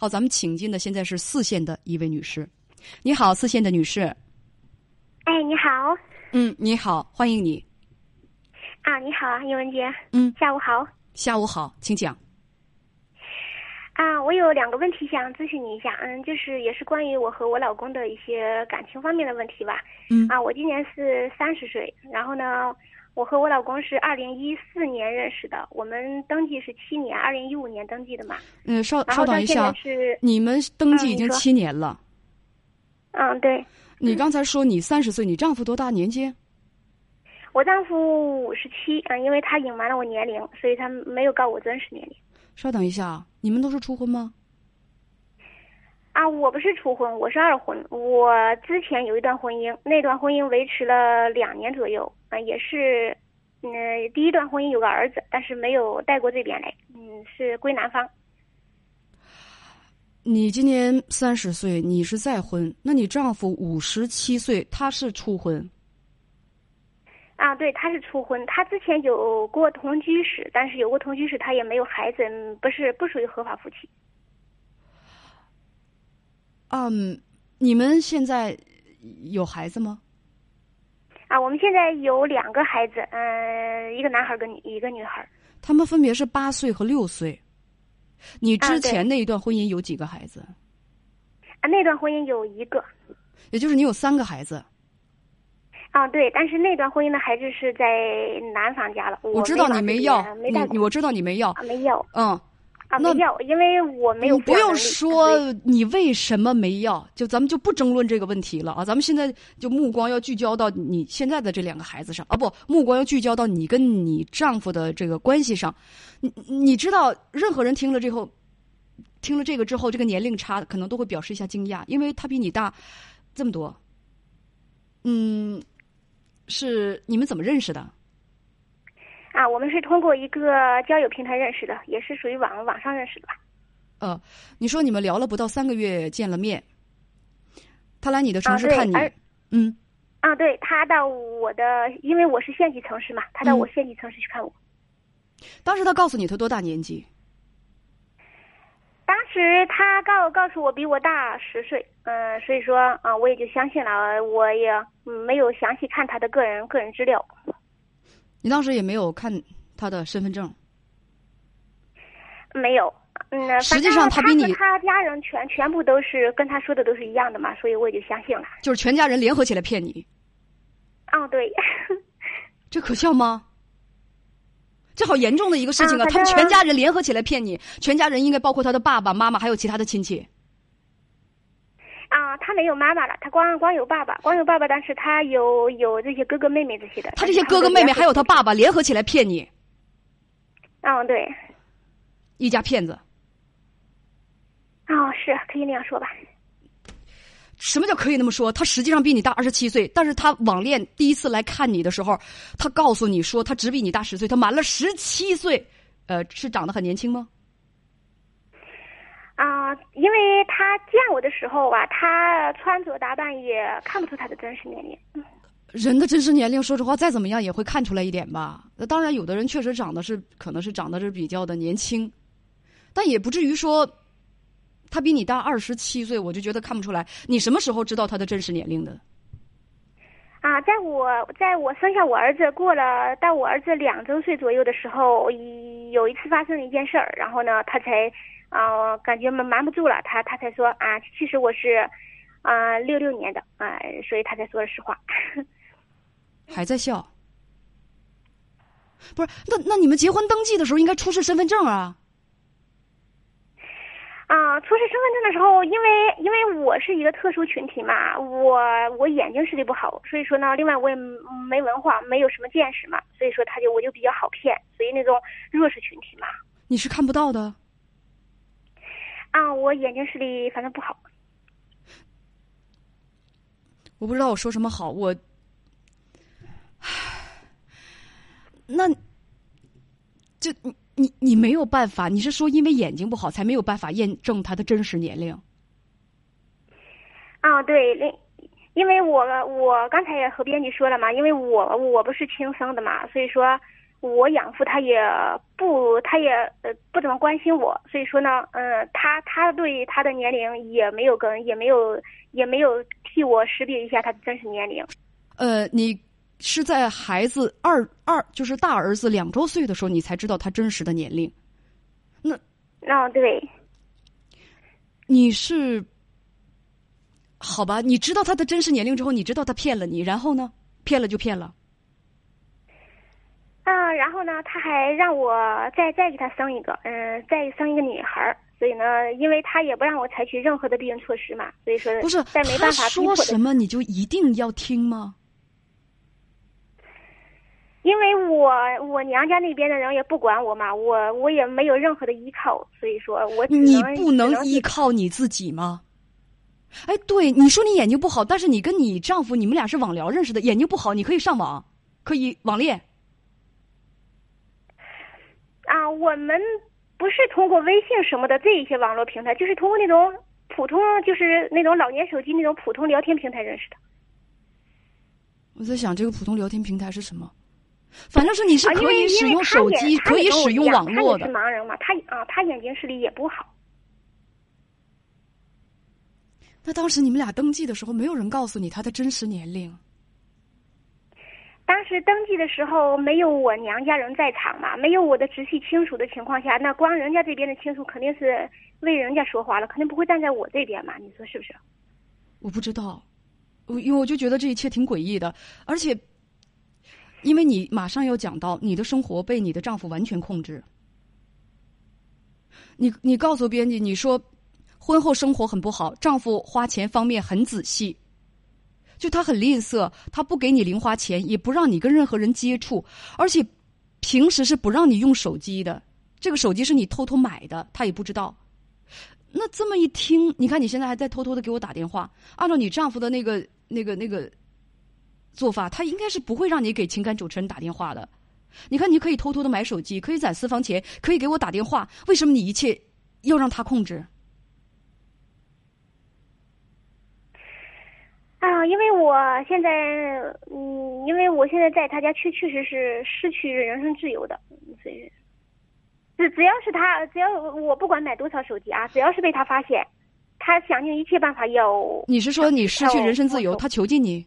好，咱们请进的现在是四线的一位女士。你好，四线的女士。哎，你好。嗯，你好，欢迎你。啊，你好，叶文杰。嗯，下午好。下午好，请讲。啊，我有两个问题想咨询你一下。嗯，就是也是关于我和我老公的一些感情方面的问题吧。嗯。啊，我今年是三十岁，然后呢，我和我老公是二零一四年认识的，我们登记是七年，二零一五年登记的嘛。嗯，稍稍等一下，是你们登记已经七年了。嗯，对。你刚才说你三十岁，你丈夫多大年纪？我丈夫五十七，嗯，因为他隐瞒了我年龄，所以他没有告我真实年龄。稍等一下，你们都是初婚吗？啊，我不是初婚，我是二婚。我之前有一段婚姻，那段婚姻维持了两年左右，啊，也是，嗯，第一段婚姻有个儿子，但是没有带过这边来，嗯，是归男方。你今年三十岁，你是再婚，那你丈夫五十七岁，他是初婚。啊，对，他是初婚，他之前有过同居史，但是有过同居史，他也没有孩子，不是不属于合法夫妻。嗯，你们现在有孩子吗？啊，我们现在有两个孩子，嗯，一个男孩跟一个女孩。他们分别是八岁和六岁。你之前那一段婚姻有几个孩子？啊，那段婚姻有一个。也就是你有三个孩子。啊，对，但是那段婚姻的孩子是在男方家了。我知道你没要，你我知道你没要，没要。嗯，啊，没要，因为我没有。你不用说你为什么没要，就咱们就不争论这个问题了啊！咱们现在就目光要聚焦到你现在的这两个孩子上啊，不，目光要聚焦到你跟你丈夫的这个关系上。你你知道，任何人听了之后，听了这个之后，这个年龄差可能都会表示一下惊讶，因为他比你大这么多。嗯。是你们怎么认识的？啊，我们是通过一个交友平台认识的，也是属于网网上认识的吧。呃，你说你们聊了不到三个月见了面，他来你的城市看你，嗯。啊，对他到我的，因为我是县级城市嘛，他到我县级城市去看我。当时他告诉你他多大年纪？当时他告告诉我比我大十岁，嗯，所以说啊，我也就相信了，我也没有详细看他的个人个人资料。你当时也没有看他的身份证？没有，嗯，实际上他比你他家人全全部都是跟他说的都是一样的嘛，所以我也就相信了。就是全家人联合起来骗你？啊，对。这可笑吗？这好严重的一个事情啊！他们全家人联合起来骗你，全家人应该包括他的爸爸妈妈，还有其他的亲戚。啊，他没有妈妈了，他光光有爸爸，光有爸爸，但是他有有这些哥哥妹妹这些的。他这些哥哥妹妹还有他爸爸联合起来骗你。嗯，对。一家骗子。哦，是可以那样说吧。什么叫可以那么说？他实际上比你大二十七岁，但是他网恋第一次来看你的时候，他告诉你说他只比你大十岁，他满了十七岁，呃，是长得很年轻吗？啊，因为他见我的时候吧，他穿着打扮也看不出他的真实年龄。人的真实年龄，说实话，再怎么样也会看出来一点吧。那当然，有的人确实长得是，可能是长得是比较的年轻，但也不至于说。他比你大二十七岁，我就觉得看不出来。你什么时候知道他的真实年龄的？啊，在我在我生下我儿子过了到我儿子两周岁左右的时候，有一次发生了一件事儿，然后呢，他才啊感觉瞒瞒不住了，他他才说啊，其实我是啊六六年的啊，所以他才说了实话。还在笑？不是，那那你们结婚登记的时候应该出示身份证啊。啊，出示身份证的时候，因为因为我是一个特殊群体嘛，我我眼睛视力不好，所以说呢，另外我也没文化，没有什么见识嘛，所以说他就我就比较好骗，属于那种弱势群体嘛。你是看不到的。啊，我眼睛视力反正不好。我不知道我说什么好，我，那，就你。你你没有办法，你是说因为眼睛不好才没有办法验证他的真实年龄？啊，对，因因为我我刚才也和编辑说了嘛，因为我我不是亲生的嘛，所以说我养父他也不，他也呃不怎么关心我，所以说呢，嗯，他他对他的年龄也没有跟，也没有也没有替我识别一下他的真实年龄。呃，你是在孩子二二，就是大儿子两周岁的时候，你才知道他真实的年龄。那，哦，对。你是，好吧？你知道他的真实年龄之后，你知道他骗了你，然后呢？骗了就骗了。啊，然后呢，他还让我再再给他生一个，嗯，再生一个女孩儿。所以呢，因为他也不让我采取任何的避孕措施嘛，所以说不是在没办法说什么你就一定要听吗？因为我我娘家那边的人也不管我嘛，我我也没有任何的依靠，所以说我你不能依靠你自己吗？哎，对，你说你眼睛不好，但是你跟你丈夫你们俩是网聊认识的，眼睛不好，你可以上网，可以网恋。啊，我们不是通过微信什么的这一些网络平台，就是通过那种普通，就是那种老年手机那种普通聊天平台认识的。我在想，这个普通聊天平台是什么？反正是你是可以使用手机，可以使用网络的。他是盲人嘛？他啊，他眼睛视力也不好。那当时你们俩登记的时候，没有人告诉你他的真实年龄。当时登记的时候没有我娘家人在场嘛，没有我的直系亲属的情况下，那光人家这边的亲属肯定是为人家说话了，肯定不会站在我这边嘛？你说是不是？我不知道，我因为我就觉得这一切挺诡异的，而且，因为你马上要讲到你的生活被你的丈夫完全控制，你你告诉编辑你说婚后生活很不好，丈夫花钱方面很仔细。就他很吝啬，他不给你零花钱，也不让你跟任何人接触，而且平时是不让你用手机的。这个手机是你偷偷买的，他也不知道。那这么一听，你看你现在还在偷偷的给我打电话，按照你丈夫的那个、那个、那个做法，他应该是不会让你给情感主持人打电话的。你看，你可以偷偷的买手机，可以攒私房钱，可以给我打电话，为什么你一切要让他控制？啊，因为我现在，嗯，因为我现在在他家确确实是失去人身自由的，所以，只只要是他，只要我不管买多少手机啊，只要是被他发现，他想尽一切办法要。你是说你失去人身自由，他囚禁你？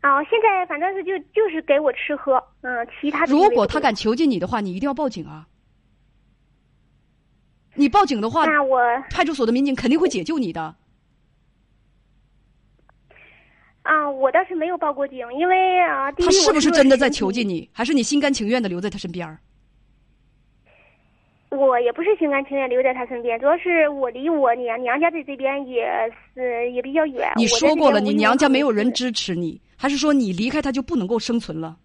啊，现在反正是就就是给我吃喝，嗯，其他。如果他敢囚禁你的话，你一定要报警啊！你报警的话，那我派出所的民警肯定会解救你的。啊，我倒是没有报过警，因为啊，他是不是真的在囚禁你，还是你心甘情愿的留在他身边儿？我也不是心甘情愿留在他身边，主要是我离我娘娘家在这边也是也比较远。你说过了，你娘家没有人支持你，还是说你离开他就不能够生存了？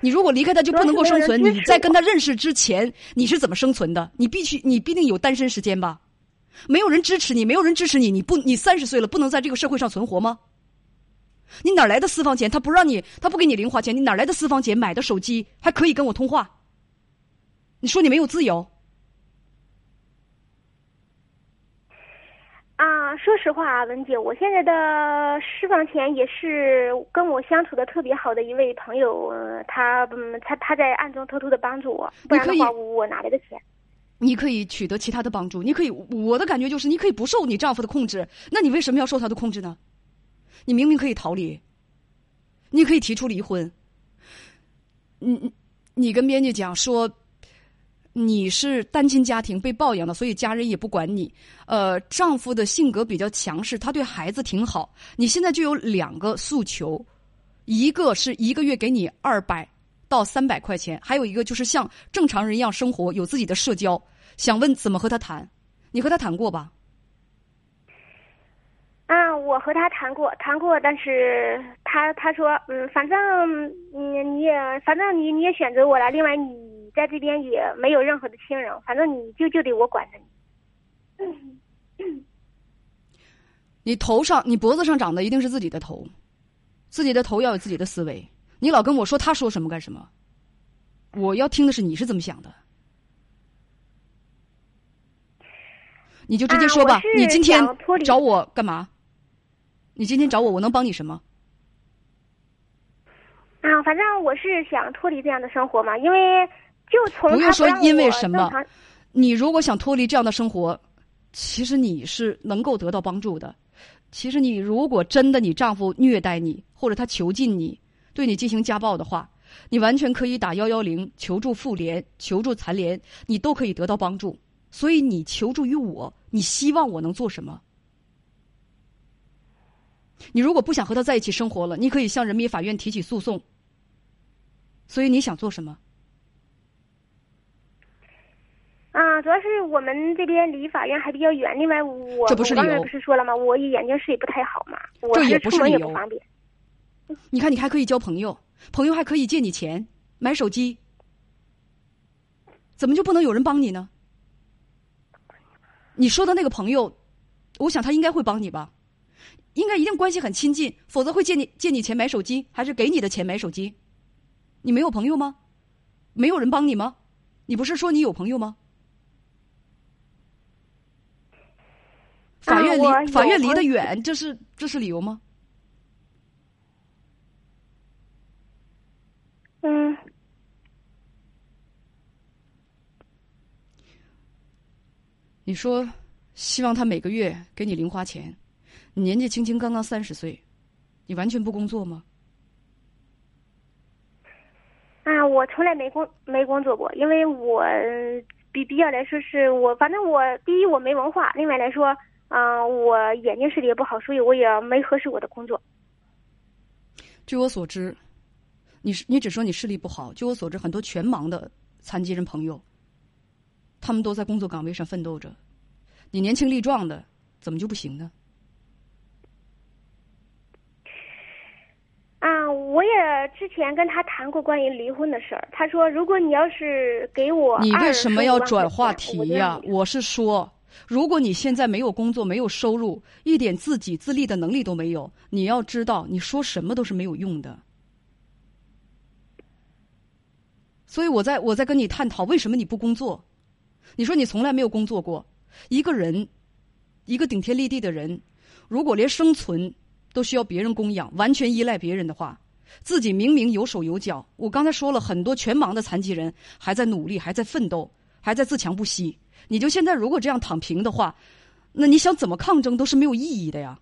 你如果离开他就不能够生存，你在跟他认识之前你是怎么生存的？你必须你必定有单身时间吧？没有人支持你，没有人支持你，你不，你三十岁了，不能在这个社会上存活吗？你哪来的私房钱？他不让你，他不给你零花钱，你哪来的私房钱买的手机还可以跟我通话？你说你没有自由？啊，说实话啊，文姐，我现在的私房钱也是跟我相处的特别好的一位朋友，他嗯，他他在暗中偷偷的帮助我，不然的话我哪来的钱？你可以取得其他的帮助，你可以，我的感觉就是，你可以不受你丈夫的控制，那你为什么要受他的控制呢？你明明可以逃离，你可以提出离婚。你你跟编辑讲说，你是单亲家庭被抱养的，所以家人也不管你。呃，丈夫的性格比较强势，他对孩子挺好。你现在就有两个诉求，一个是一个月给你二百。到三百块钱，还有一个就是像正常人一样生活，有自己的社交。想问怎么和他谈？你和他谈过吧？啊，我和他谈过，谈过，但是他他说，嗯，反正你你也反正你你也选择我了，另外你在这边也没有任何的亲人，反正你就就得我管着你。你头上你脖子上长的一定是自己的头，自己的头要有自己的思维。你老跟我说他说什么干什么？我要听的是你是怎么想的。你就直接说吧。你今天找我干嘛？你今天找我，我能帮你什么？啊，反正我是想脱离这样的生活嘛，因为就从不用说因为什么你如果想脱离这样的生活，其实你是能够得到帮助的。其实你如果真的你丈夫虐待你，或者他囚禁你，对你进行家暴的话，你完全可以打幺幺零求助妇联、求助残联，你都可以得到帮助。所以你求助于我，你希望我能做什么？你如果不想和他在一起生活了，你可以向人民法院提起诉讼。所以你想做什么？啊，主要是我们这边离法院还比较远，另外我这不是理由我刚才不是说了吗？我眼睛视力不太好嘛，我这也不是理由也不方便。你看，你还可以交朋友，朋友还可以借你钱买手机，怎么就不能有人帮你呢？你说的那个朋友，我想他应该会帮你吧？应该一定关系很亲近，否则会借你借你钱买手机，还是给你的钱买手机？你没有朋友吗？没有人帮你吗？你不是说你有朋友吗？法院离、啊法院离得远，这是这是理由吗？嗯，你说希望他每个月给你零花钱，你年纪轻轻刚刚三十岁，你完全不工作吗？啊，我从来没工没工作过，因为我呃比比较来说是我，反正我第一我没文化，另外来说，啊、我眼睛视力也不好，所以我也没合适我的工作。据我所知，你是你只说你视力不好。据我所知，很多全盲的残疾人朋友，他们都在工作岗位上奋斗着。你年轻力壮的，怎么就不行呢？啊，我也之前跟他谈过关于离婚的事儿，他说如果你要是给我你为什么要25万块转话题呀、我我是说，如果你现在没有工作、没有收入，一点自给自立的能力都没有，你要知道，你说什么都是没有用的。所以我在我在跟你探讨为什么你不工作。你说你从来没有工作过，一个人，一个顶天立地的人，如果连生存都需要别人供养，完全依赖别人的话，自己明明有手有脚。我刚才说了很多全盲的残疾人还在努力，还在奋斗，还在自强不息。你就现在如果这样躺平的话，那你想怎么抗争都是没有意义的呀。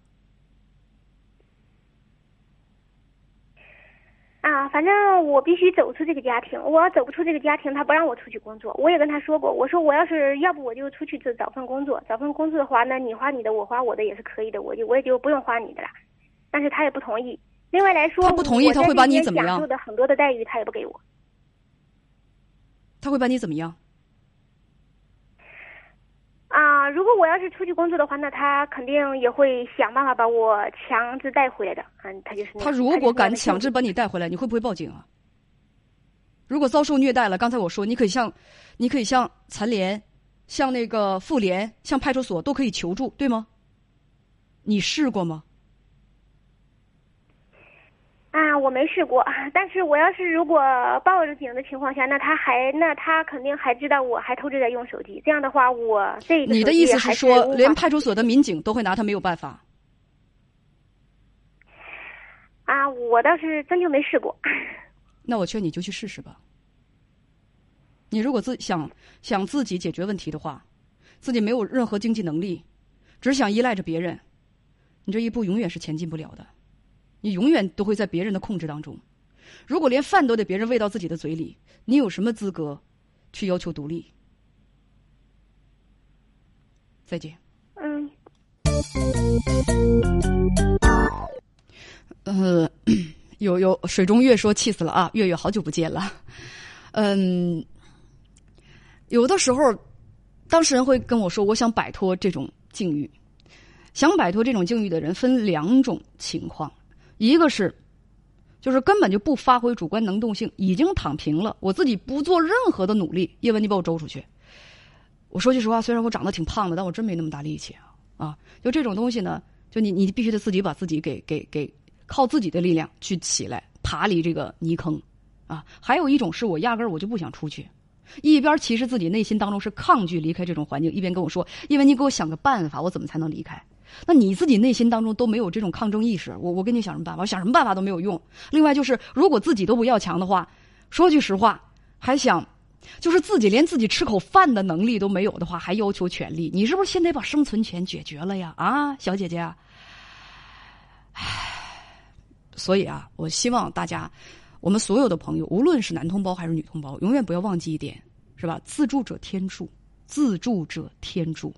啊，反正我必须走出这个家庭，我要走不出这个家庭，他不让我出去工作。我也跟他说过，我说我要是要不我就出去找找份工作，找份工作的话，那你花你的，我花我的也是可以的，我就我也就不用花你的了。但是他也不同意。另外来说，他不同意他会把你怎么样享受的很多的待遇他也不给我。他会把你怎么样？啊，如果我要是出去工作的话，那他肯定也会想办法把我强制带回来的。嗯，他就是他如果敢强制把你带回来，你会不会报警啊？如果遭受虐待了，刚才我说你可以向，你可以向残联、向那个妇联、向派出所都可以求助，对吗？你试过吗？啊，我没试过，但是我要是如果报了警的情况下，那他还那他肯定还知道我还偷着在用手机，这样的话，我这你的意思是说，连派出所的民警都会拿他没有办法？啊，我倒是真就没试过。那我劝你就去试试吧。你如果自想想自己解决问题的话，自己没有任何经济能力，只想依赖着别人，你这一步永远是前进不了的。你永远都会在别人的控制当中。如果连饭都得别人喂到自己的嘴里，你有什么资格去要求独立？再见。嗯，呃，有有水中月说气死了啊，月月好久不见了。嗯，有的时候，当事人会跟我说，我想摆脱这种境遇。想摆脱这种境遇的人分两种情况，一个是，就是根本就不发挥主观能动性，已经躺平了，我自己不做任何的努力。叶文，你把我周出去。我说句实话，虽然我长得挺胖的，但我真没那么大力气啊！啊，就这种东西呢，就你你必须得自己把自己给给给靠自己的力量去起来，爬离这个泥坑，啊，还有一种是我压根儿我就不想出去，一边其实自己内心当中是抗拒离开这种环境，一边跟我说，因为你给我想个办法，我怎么才能离开？那你自己内心当中都没有这种抗争意识，我我跟你想什么办法？我想什么办法都没有用。另外就是，如果自己都不要强的话，说句实话，还想就是自己连自己吃口饭的能力都没有的话，还要求权利，你是不是先得把生存权解决了呀？啊，小姐姐，唉，所以啊，我希望大家，我们所有的朋友，无论是男同胞还是女同胞，永远不要忘记一点，是吧？自助者天助，自助者天助。